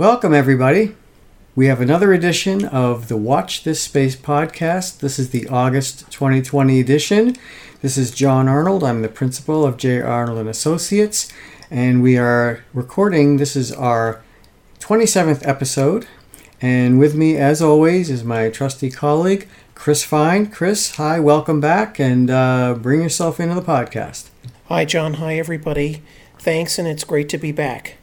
Welcome, everybody. We have another edition of the Watch This Space podcast. This is the August 2020 edition. This is John Arnold. I'm the principal of J. Arnold and Associates, and we are recording. This is our 27th episode, and with me, as always, is my trusty colleague Chris Fine. Chris, hi, welcome back, and uh, bring yourself into the podcast. Hi, John. Hi, everybody. Thanks, and it's great to be back.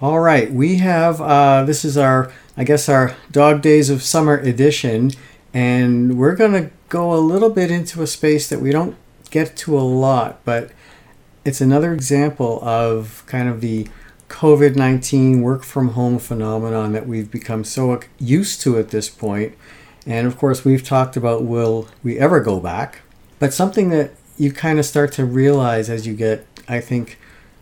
All right, we have uh, this is our, I guess, our Dog Days of Summer edition, and we're to go a little bit into a space that we don't get to a lot, but it's another example of kind of the COVID 19 work from home phenomenon that we've become so used to at this point and of course, we've talked about will we ever go back? But something that you kind of start to realize as you get, I think,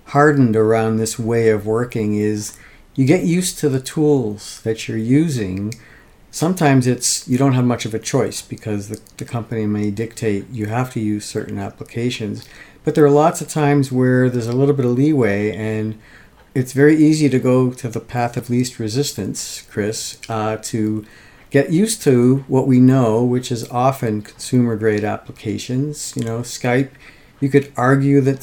hardened around this way of working is you get used to the tools that you're using. Sometimes it's you don't have much of a choice because the, the company may dictate you have to use certain applications. But there are lots of times where there's a little bit of leeway and it's very easy to go to the path of least resistance, Chris, uh, to get used to what we know, which is often consumer grade applications. You know, Skype, you could argue that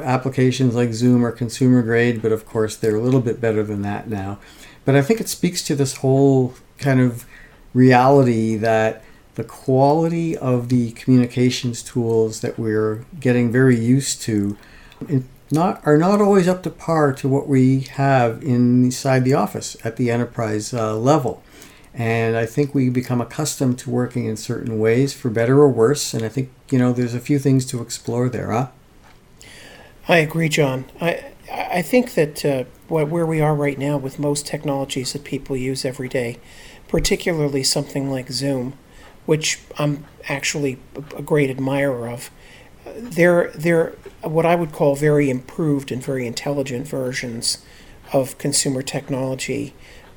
applications like Zoom are consumer grade, but of course they're a little bit better than that now. But I think it speaks to this whole kind of reality that the quality of the communications tools that we're getting very used to not are not always up to par to what we have inside the office at the enterprise uh, level. And I think we become accustomed to working in certain ways, for better or worse. And I think, you know, there's a few things to explore there, huh? I agree, John. I, I think that uh, where we are right now with most technologies that people use every day, particularly something like Zoom, which I'm actually a great admirer of, they're, they're what I would call very improved and very intelligent versions of consumer technology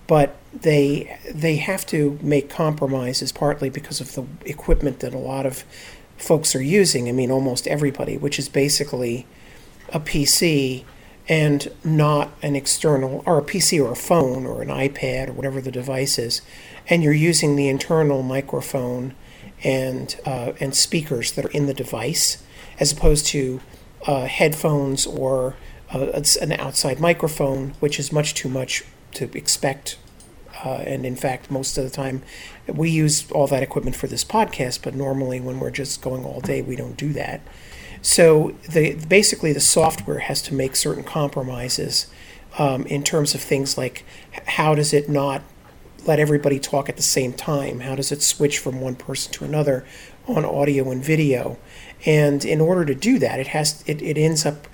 but they they have to make compromises partly because of the equipment that a lot of folks are using. I mean, almost everybody, which is basically a PC and not an external or a PC or a phone or an iPad or whatever the device is, and you're using the internal microphone and uh, and speakers that are in the device, as opposed to uh, headphones or uh, an outside microphone, which is much too much to expect. Uh, and in fact, most of the time, we use all that equipment for this podcast. But normally, when we're just going all day, we don't do that. So the basically the software has to make certain compromises um, in terms of things like how does it not let everybody talk at the same time? How does it switch from one person to another on audio and video? And in order to do that, it has it, it ends up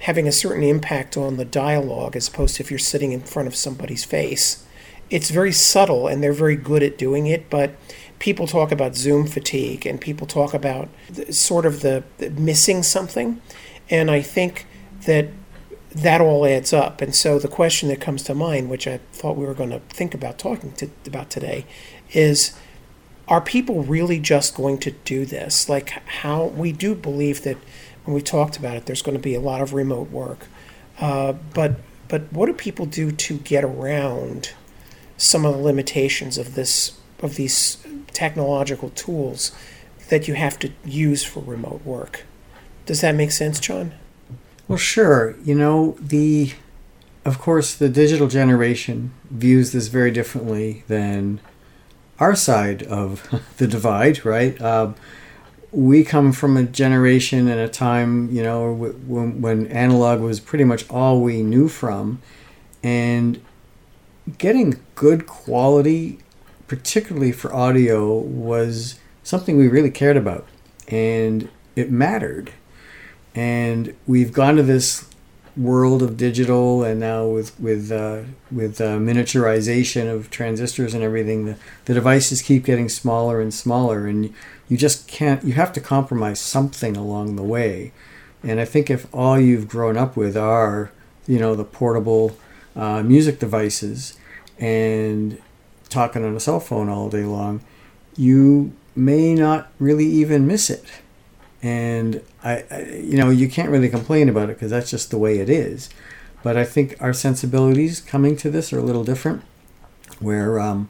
having a certain impact on the dialogue as opposed to if you're sitting in front of somebody's face. It's very subtle and they're very good at doing it, but people talk about Zoom fatigue and people talk about the, sort of the, the missing something. And I think that that all adds up. And so the question that comes to mind, which I thought we were going to think about talking to, about today, is are people really just going to do this? Like how we do believe that when we talked about it, there's going to be a lot of remote work. Uh, but but what do people do to get around some of the limitations of this of these technological tools that you have to use for remote work? Does that make sense, John? Well, sure. You know, the of course the digital generation views this very differently than our side of the divide, right? Um, we come from a generation and a time, you know, when, when analog was pretty much all we knew from. And getting good quality, particularly for audio, was something we really cared about. And it mattered. And we've gone to this world of digital and now with with uh, with uh, miniaturization of transistors and everything the, the devices keep getting smaller and smaller and you just can't you have to compromise something along the way and i think if all you've grown up with are you know the portable uh, music devices and talking on a cell phone all day long you may not really even miss it and I, I you know you can't really complain about it because that's just the way it is But I think our sensibilities coming to this are a little different, where um,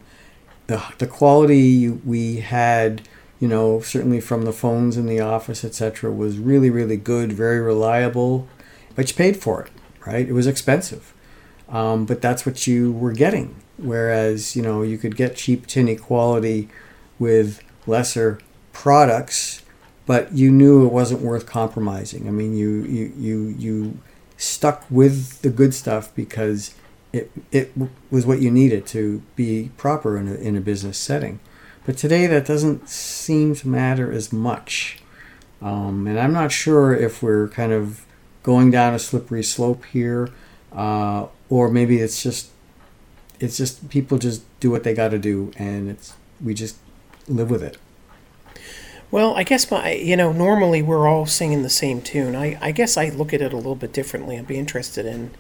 the, the quality we had, you know, certainly from the phones in the office, etc., was really, really good, very reliable, but you paid for it, right? It was expensive. Um, but that's what you were getting. Whereas, you know, you could get cheap, tinny quality with lesser products, but you knew it wasn't worth compromising. I mean, you, you, you, you stuck with the good stuff because it, it was what you needed to be proper in a, in a business setting. But today that doesn't seem to matter as much. Um, and I'm not sure if we're kind of going down a slippery slope here, uh, or maybe it's just it's just people just do what they got to do, and it's we just live with it. Well, I guess my you know normally we're all singing the same tune. I I guess I look at it a little bit differently. I'd be interested in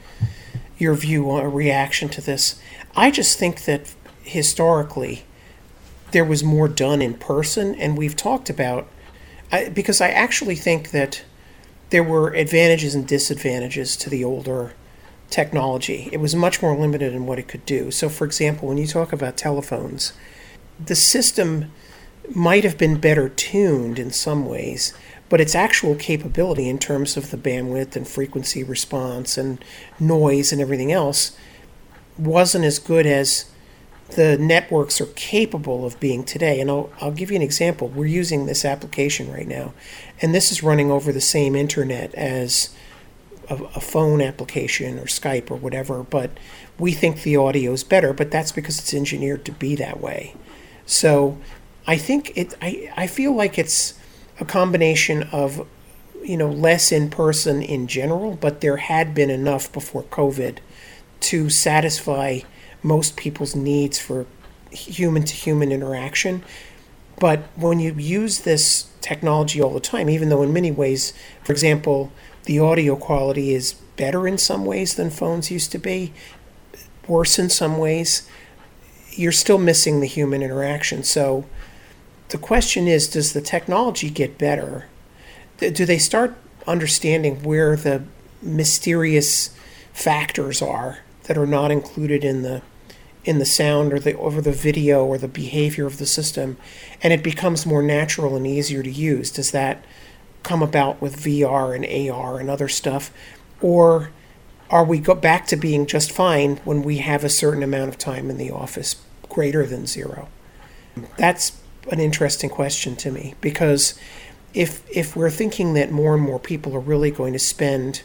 your view or reaction to this. I just think that historically there was more done in person, and we've talked about I, because I actually think that there were advantages and disadvantages to the older technology. It was much more limited in what it could do. So, for example, when you talk about telephones, the system might have been better tuned in some ways, but its actual capability in terms of the bandwidth and frequency response and noise and everything else wasn't as good as the networks are capable of being today. And I'll, I'll give you an example. We're using this application right now, and this is running over the same internet as a, a phone application or Skype or whatever, but we think the audio is better, but that's because it's engineered to be that way. So I think it, I, I feel like it's a combination of, you know, less in person in general, but there had been enough before COVID to satisfy most people's needs for human to human interaction. But when you use this technology all the time, even though in many ways, for example, the audio quality is better in some ways than phones used to be, worse in some ways, you're still missing the human interaction. So the question is does the technology get better? Do they start understanding where the mysterious factors are that are not included in the in the sound or the over the video or the behavior of the system and it becomes more natural and easier to use. Does that come about with VR and AR and other stuff? Or are we go back to being just fine when we have a certain amount of time in the office greater than zero? That's an interesting question to me because if if we're thinking that more and more people are really going to spend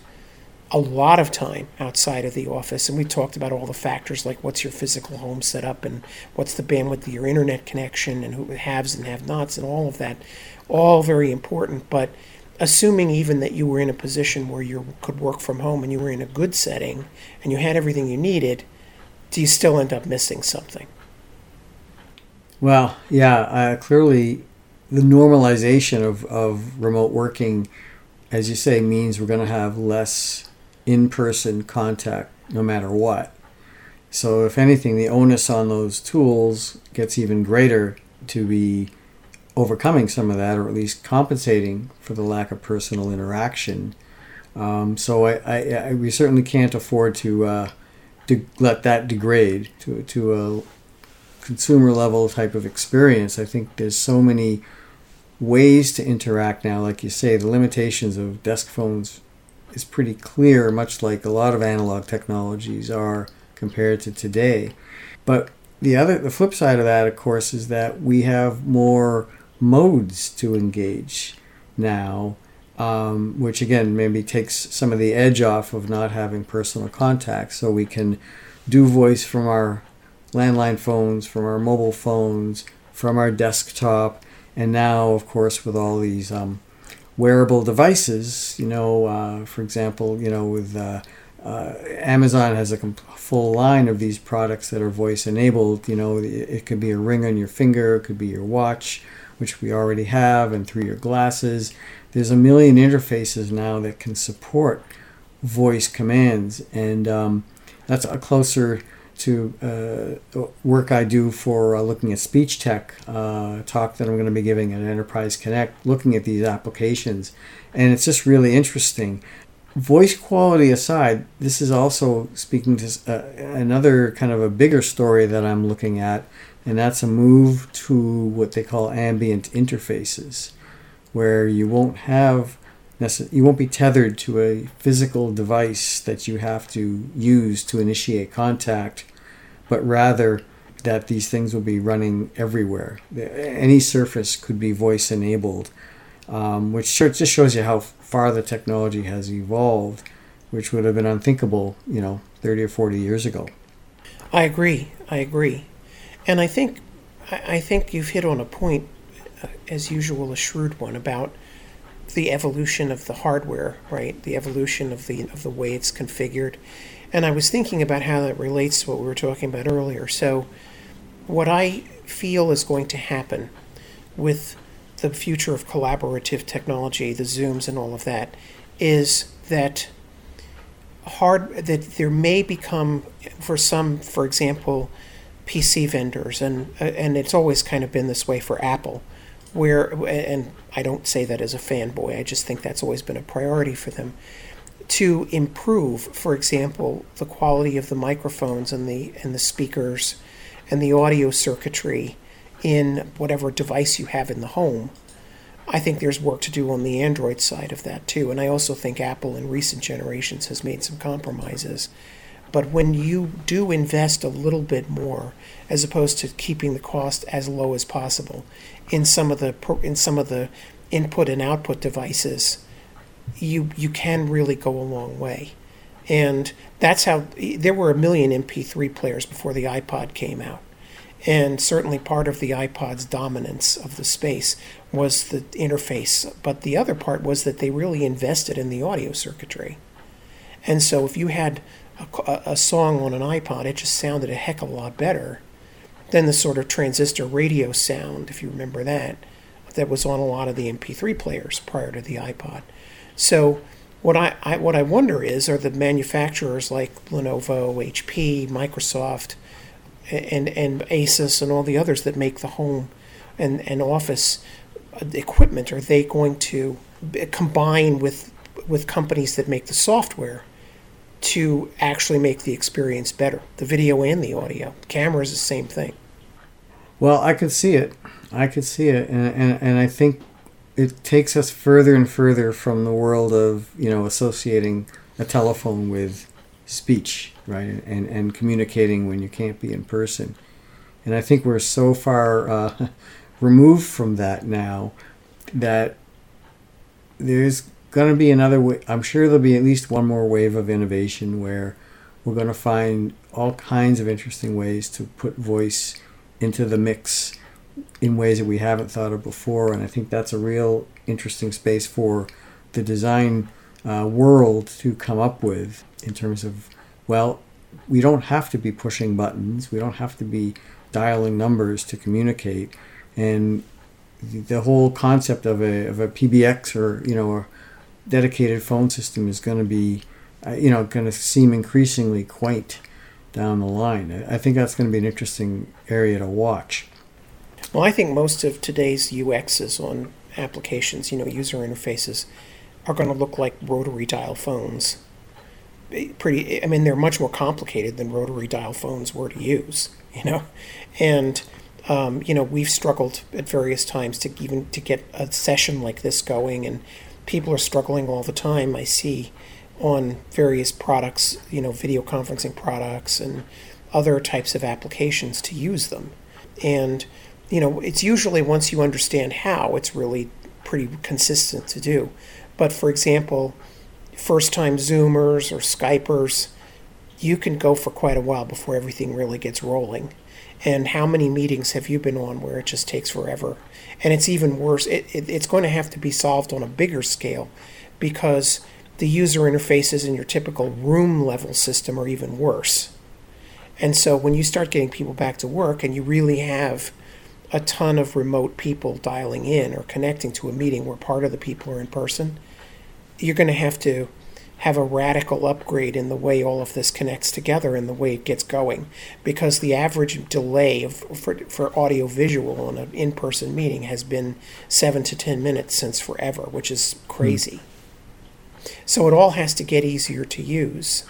a lot of time outside of the office. And we talked about all the factors like what's your physical home setup and what's the bandwidth of your internet connection and who haves and have nots and all of that. All very important. But assuming even that you were in a position where you could work from home and you were in a good setting and you had everything you needed, do you still end up missing something? Well, yeah, uh, clearly the normalization of, of remote working, as you say, means we're going to have less in person contact no matter what. So, if anything, the onus on those tools gets even greater to be overcoming some of that, or at least compensating for the lack of personal interaction. Um, so, I, I, I, we certainly can't afford to, uh, to let that degrade to, to a consumer level type of experience. I think there's so many ways to interact now. Like you say, the limitations of desk phones is pretty clear, much like a lot of analog technologies are compared to today. But the other, the flip side of that, of course, is that we have more modes to engage now, um, which again maybe takes some of the edge off of not having personal contact. So we can do voice from our landline phones, from our mobile phones, from our desktop, and now, of course, with all these um, wearable devices. You know, uh, for example, you know, with uh, uh, Amazon has a full line of these products that are voice enabled. You know, it, it could be a ring on your finger, it could be your watch, which we already have, and through your glasses. There's a million interfaces now that can support voice commands, and um, that's a closer to uh, work I do for uh, looking at speech tech uh, talk that I'm going to be giving at Enterprise Connect, looking at these applications, and it's just really interesting. voice quality aside, this is also speaking to uh, another kind of a bigger story that I'm looking at, and that's a move to what they call ambient interfaces, where you won't have you won't be tethered to a physical device that you have to use to initiate contact, but rather that these things will be running everywhere. Any surface could be voice enabled, um, which just shows you how far the technology has evolved, which would have been unthinkable, you know, 30 or 40 years ago. I agree. I agree. And I think I think you've hit on a point, uh, as usual, a shrewd one about the evolution of the hardware, right? The evolution of the of the way it's configured. And I was thinking about how that relates to what we were talking about earlier. So, what I feel is going to happen with the future of collaborative technology, the Zooms and all of that, is that hard that there may become for some, for example, PC vendors, and uh, and it's always kind of been this way for Apple, where and I don't say that as a fanboy. I just think that's always been a priority for them to improve, for example, the quality of the microphones and the and the speakers and the audio circuitry in whatever device you have in the home. I think there's work to do on the Android side of that too. And I also think Apple in recent generations has made some compromises. But when you do invest a little bit more, as opposed to keeping the cost as low as possible, in some of the in some of the input and output devices, you you can really go a long way. And that's how there were a million MP3 players before the iPod came out. And certainly part of the iPod's dominance of the space was the interface. But the other part was that they really invested in the audio circuitry. And so if you had a, a song on an iPod, it just sounded a heck of a lot better than the sort of transistor radio sound, if you remember that, that was on a lot of the MP3 players prior to the iPod. So what I, I, what I wonder is are the manufacturers like Lenovo, HP, Microsoft, and and Asus and all the others that make the home and, and office equipment are they going to combine with with companies that make the software to actually make the experience better the video and the audio camera is the same thing well i could see it i could see it and, and, and i think it takes us further and further from the world of you know associating a telephone with speech, right? And, and communicating when you can't be in person. And I think we're so far uh, removed from that now that there's going to be another way. I'm sure there'll be at least one more wave of innovation where we're going to find all kinds of interesting ways to put voice into the mix in ways that we haven't thought of before. And I think that's a real interesting space for the design uh, world to come up with in terms of, well, we don't have to be pushing buttons, we don't have to be dialing numbers to communicate, and the whole concept of a, of a PBX or you know dedicated phone system is going to be uh, you know going to seem increasingly quaint down the line. I think that's going to be an interesting area to watch. Well, I think most of today's UXs on applications, you know, user interfaces, are going to look like rotary dial phones pretty i mean they're much more complicated than rotary dial phones were to use you know and um, you know we've struggled at various times to even to get a session like this going and people are struggling all the time i see on various products you know video conferencing products and other types of applications to use them. And you know it's usually once you understand how it's really pretty consistent to do. But for example first time Zoomers or Skypers, you can go for quite a while before everything really gets rolling. And how many meetings have you been on where it just takes forever? And it's even worse, it, it, it's going to have to be solved on a bigger scale because the user interfaces in your typical room level system are even worse. And so when you start getting people back to work and you really have a ton of remote people dialing in or connecting to a meeting where part of the people are in person, you're going to have to have a radical upgrade in the way all of this connects together and the way it gets going because the average delay of, for, for audio visual on an in-person meeting has been seven to ten minutes since forever which is crazy mm. So it all has to get easier to use.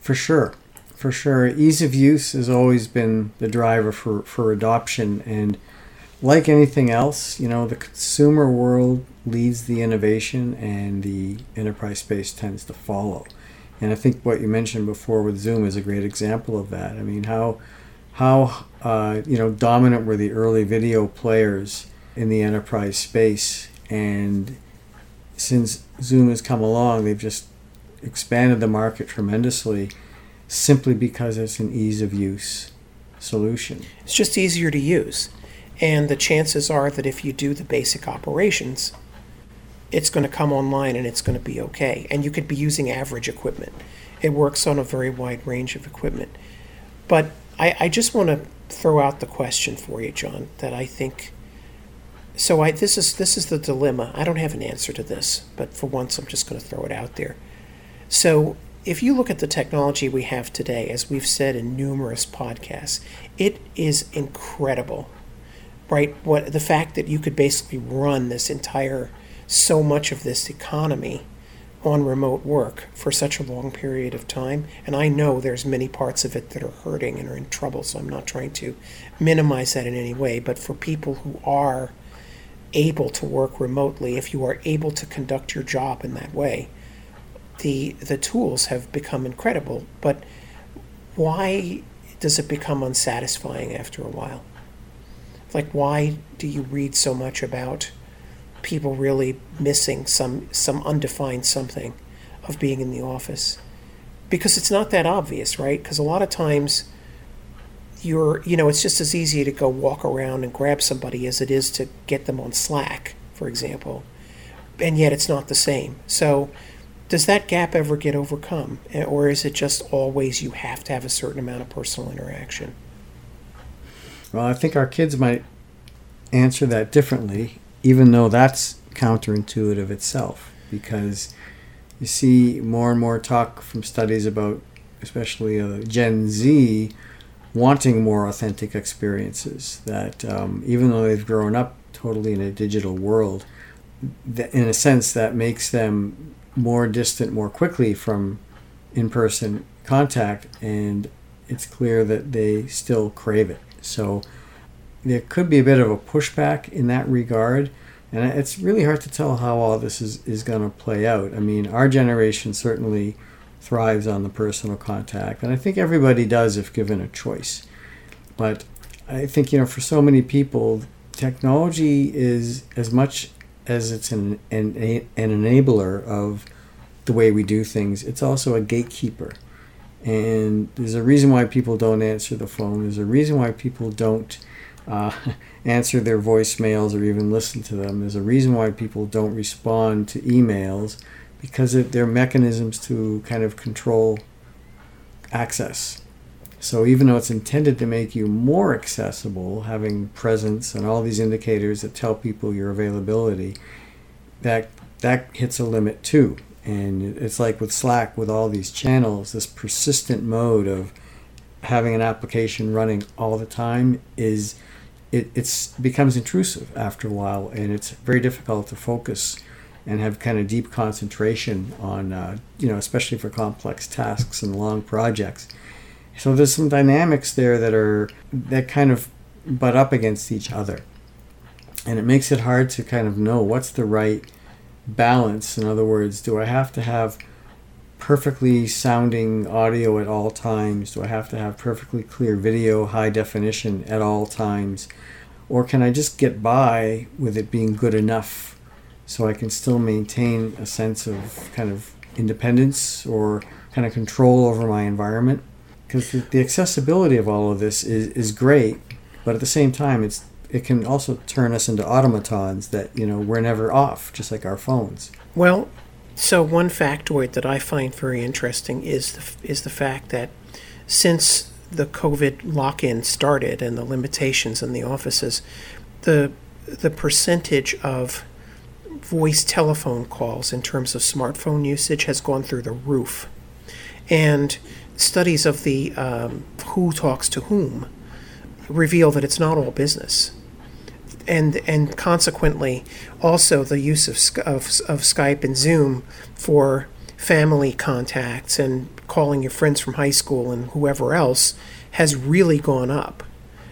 For sure. For sure. Ease of use has always been the driver for, for adoption. And like anything else, you know, the consumer world leads the innovation and the enterprise space tends to follow. And I think what you mentioned before with Zoom is a great example of that. I mean, how how uh, you know dominant were the early video players in the enterprise space, and since Zoom has come along, they've just expanded the market tremendously, simply because it's an ease of use solution. It's just easier to use, and the chances are that if you do the basic operations, it's going to come online and it's going to be okay. And you could be using average equipment. It works on a very wide range of equipment. But I, I just want to throw out the question for you, John, that I think. So I this is this is the dilemma. I don't have an answer to this, but for once I'm just going to throw it out there. So if you look at the technology we have today, as we've said in numerous podcasts, it is incredible, right? What the fact that you could basically run this entire so much of this economy on remote work for such a long period of time. And i know there's many parts of it that are hurting and are in trouble so i'm not trying to minimize that in any way. But for people who are able to work remotely if you are able to conduct your job in that way the the tools have become incredible. But why does it become unsatisfying after a while like why do you read so much about people really missing some some undefined something of being in the office? Because it's not that obvious right? Because a lot of times you're you know it's just as easy to go walk around and grab somebody as it is to get them on slack for example. And yet it's not the same. So does that gap ever get overcome? Eh, or is it just always you have to have a certain amount of personal interaction well i think our kids might answer that differently even though that's counterintuitive itself, because you see more and more talk from studies about, especially uh, Gen Z, wanting more authentic experiences. That um, even though they've grown up totally in a digital world, in a sense that makes them more distant more quickly from in-person contact, and it's clear that they still crave it. So there could be a bit of a pushback in that regard. And it's really hard to tell how all this is, is going to play out. I mean, our generation certainly thrives on the personal contact, and I think everybody does if given a choice. But I think, you know, for so many people, technology is as much as it's an, an, an enabler of the way we do things, it's also a gatekeeper. And there's a reason why people don't answer the phone. There's a reason why people don't uh, answer their voicemails or even listen to them. There's a reason why people don't respond to emails because they're mechanisms to kind of control access. So even though it's intended to make you more accessible, having presence and all these indicators that tell people your availability, that that hits a limit too. And it's like with Slack, with all these channels, this persistent mode of having an application running all the time is it it's becomes intrusive after a while, and it's very difficult to focus and have kind of deep concentration on, uh, you know, especially for complex tasks and long projects. So there's some dynamics there that are that kind of butt up against each other, and it makes it hard to kind of know what's the right balance. In other words, do I have to have perfectly sounding audio at all times? Do I have to have perfectly clear video, high definition at all times? Or can I just get by with it being good enough so I can still maintain a sense of kind of independence or kind of control over my environment? Because the, accessibility of all of this is, is great, but at the same time, it's it can also turn us into automatons that you know we're never off, just like our phones. Well, so one factoid that I find very interesting is the, is the fact that since the COVID lock-in started and the limitations in the offices, the the percentage of voice telephone calls in terms of smartphone usage has gone through the roof, and studies of the um, who talks to whom reveal that it's not all business. And and consequently also the use of, of, of Skype and Zoom for family contacts and calling your friends from high school and whoever else has really gone up.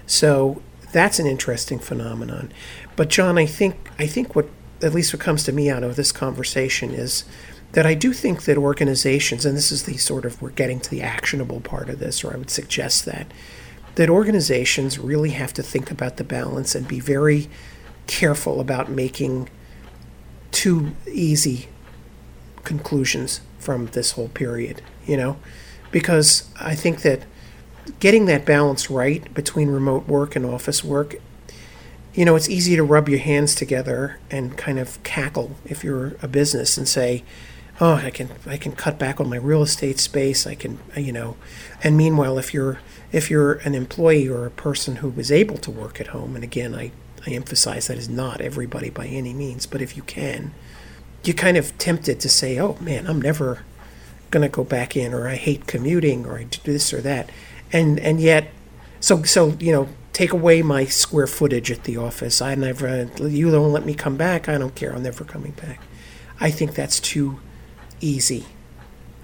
So that's an interesting phenomenon. But John, I think I think what at least what comes to me out of this conversation is that I do think that organizations, and this is the sort of we're getting to the actionable part of this, or I would suggest that that organizations really have to think about the balance and be very careful about making too easy conclusions from this whole period, you know? Because I think that getting that balance right between remote work and office work, you know, it's easy to rub your hands together and kind of cackle if you're a business and say, "Oh, I can I can cut back on my real estate space. I can, uh, you know." And meanwhile, if you're if you're an employee or a person who is able to work at home, and again, I I emphasize that is not everybody by any means, but if you can, you're kind of tempted to say, "Oh man, I'm never going to go back in," or "I hate commuting," or "I do this or that," and and yet, so so you know, take away my square footage at the office. I never, you don't let me come back. I don't care. I'm never coming back. I think that's too easy.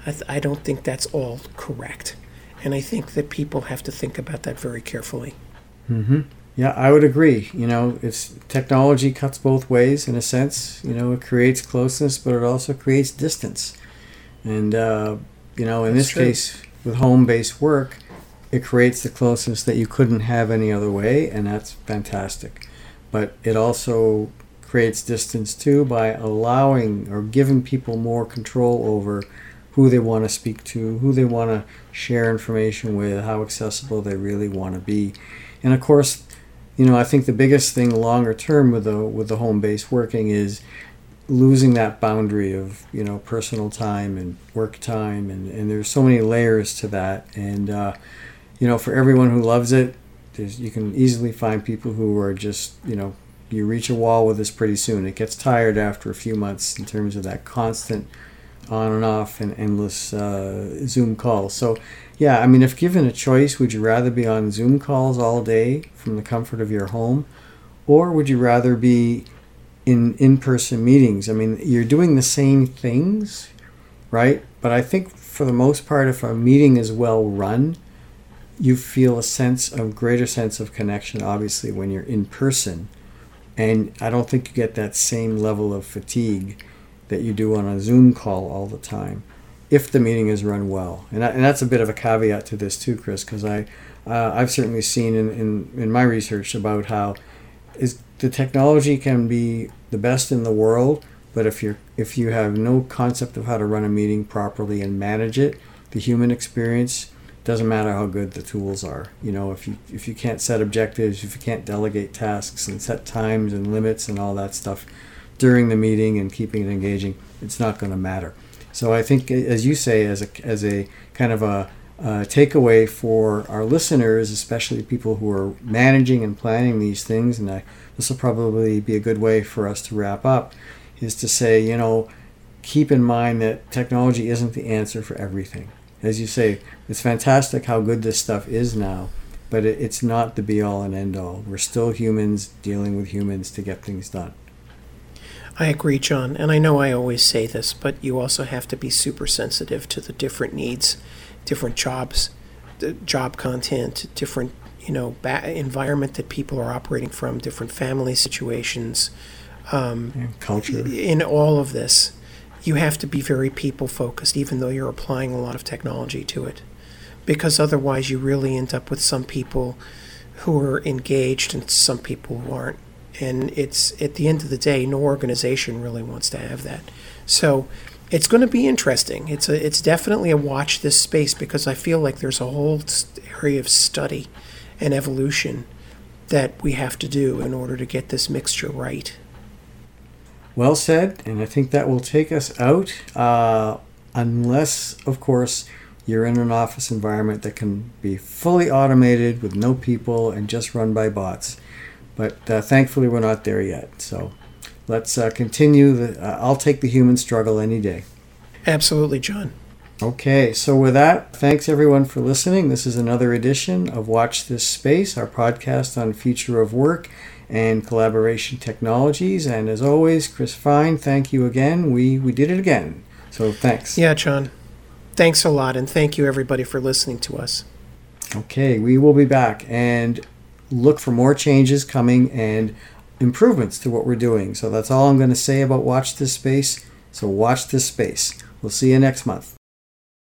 I, th- I don't think that's all correct, and I think that people have to think about that very carefully. Mm-hmm. Yeah, I would agree. You know, it's technology cuts both ways in a sense. You know, it creates closeness, but it also creates distance. And uh, you know, in That's this true. case, with home-based work, it creates the closeness that you couldn't have any other way, and that's fantastic. But it also creates distance too by allowing or giving people more control over who they want to speak to, who they want to share information with, how accessible they really want to be. And of course, you know, I think the biggest thing longer term with the with the home based working is losing that boundary of you know personal time and work time, and and there's so many layers to that, and uh, you know, for everyone who loves it, there's you can easily find people who are just you know you reach a wall with this pretty soon. It gets tired after a few months in terms of that constant on and off and endless uh, Zoom calls. So yeah, I mean, if given a choice, would you rather be on Zoom calls all day from the comfort of your home, or would you rather be in in-person meetings? I mean, you're doing the same things, right? But I think for the most part, if a meeting is well run, you feel a sense of greater sense of connection. Obviously, when you're in person, and I don't think you get that same level of fatigue that you do on a Zoom call all the time if the meeting is run well. And, I, and that's a bit of a caveat to this too, Chris, because I uh, I've certainly seen in, in, in my research about how is the technology can be the best in the world, but if you're if you have no concept of how to run a meeting properly and manage it, the human experience doesn't matter how good the tools are. You know, if you if you can't set objectives, if you can't delegate tasks and set times and limits and all that stuff during the meeting and keeping it engaging, it's not going to matter. So I think, as you say, as a as a kind of a, takeaway for our listeners, especially people who are managing and planning these things, and I, this will probably be a good way for us to wrap up, is to say, you know, keep in mind that technology isn't the answer for everything. As you say, it's fantastic how good this stuff is now, but it, it's not the be all and end all. We're still humans dealing with humans to get things done. I agree, John. And I know I always say this, but you also have to be super sensitive to the different needs, different jobs, the job content, different you know ba- environment that people are operating from, different family situations, um, culture. In all of this, you have to be very people focused, even though you're applying a lot of technology to it, because otherwise you really end up with some people who are engaged and some people who aren't and it's at the end of the day, no organization really wants to have that. So it's going to be interesting. It's a, it's definitely a watch this space because I feel like there's a whole area of study and evolution that we have to do in order to get this mixture right. Well said, and I think that will take us out, uh, unless, of course, you're in an office environment that can be fully automated with no people and just run by bots. But uh, thankfully, we're not there yet. So let's uh, continue. The, uh, I'll take the human struggle any day. Absolutely, John. Okay, so with that, thanks everyone for listening. This is another edition of Watch This Space, our podcast on future of work and Collaboration Technologies. And as always, Chris Fine, thank you again. We we did it again. So thanks. Yeah, John. Thanks a lot, and thank you everybody for listening to us. Okay, we will be back and look for more changes coming and improvements to what we're doing. So that's all I'm going to say about Watch This Space. So watch this space. We'll see you next month.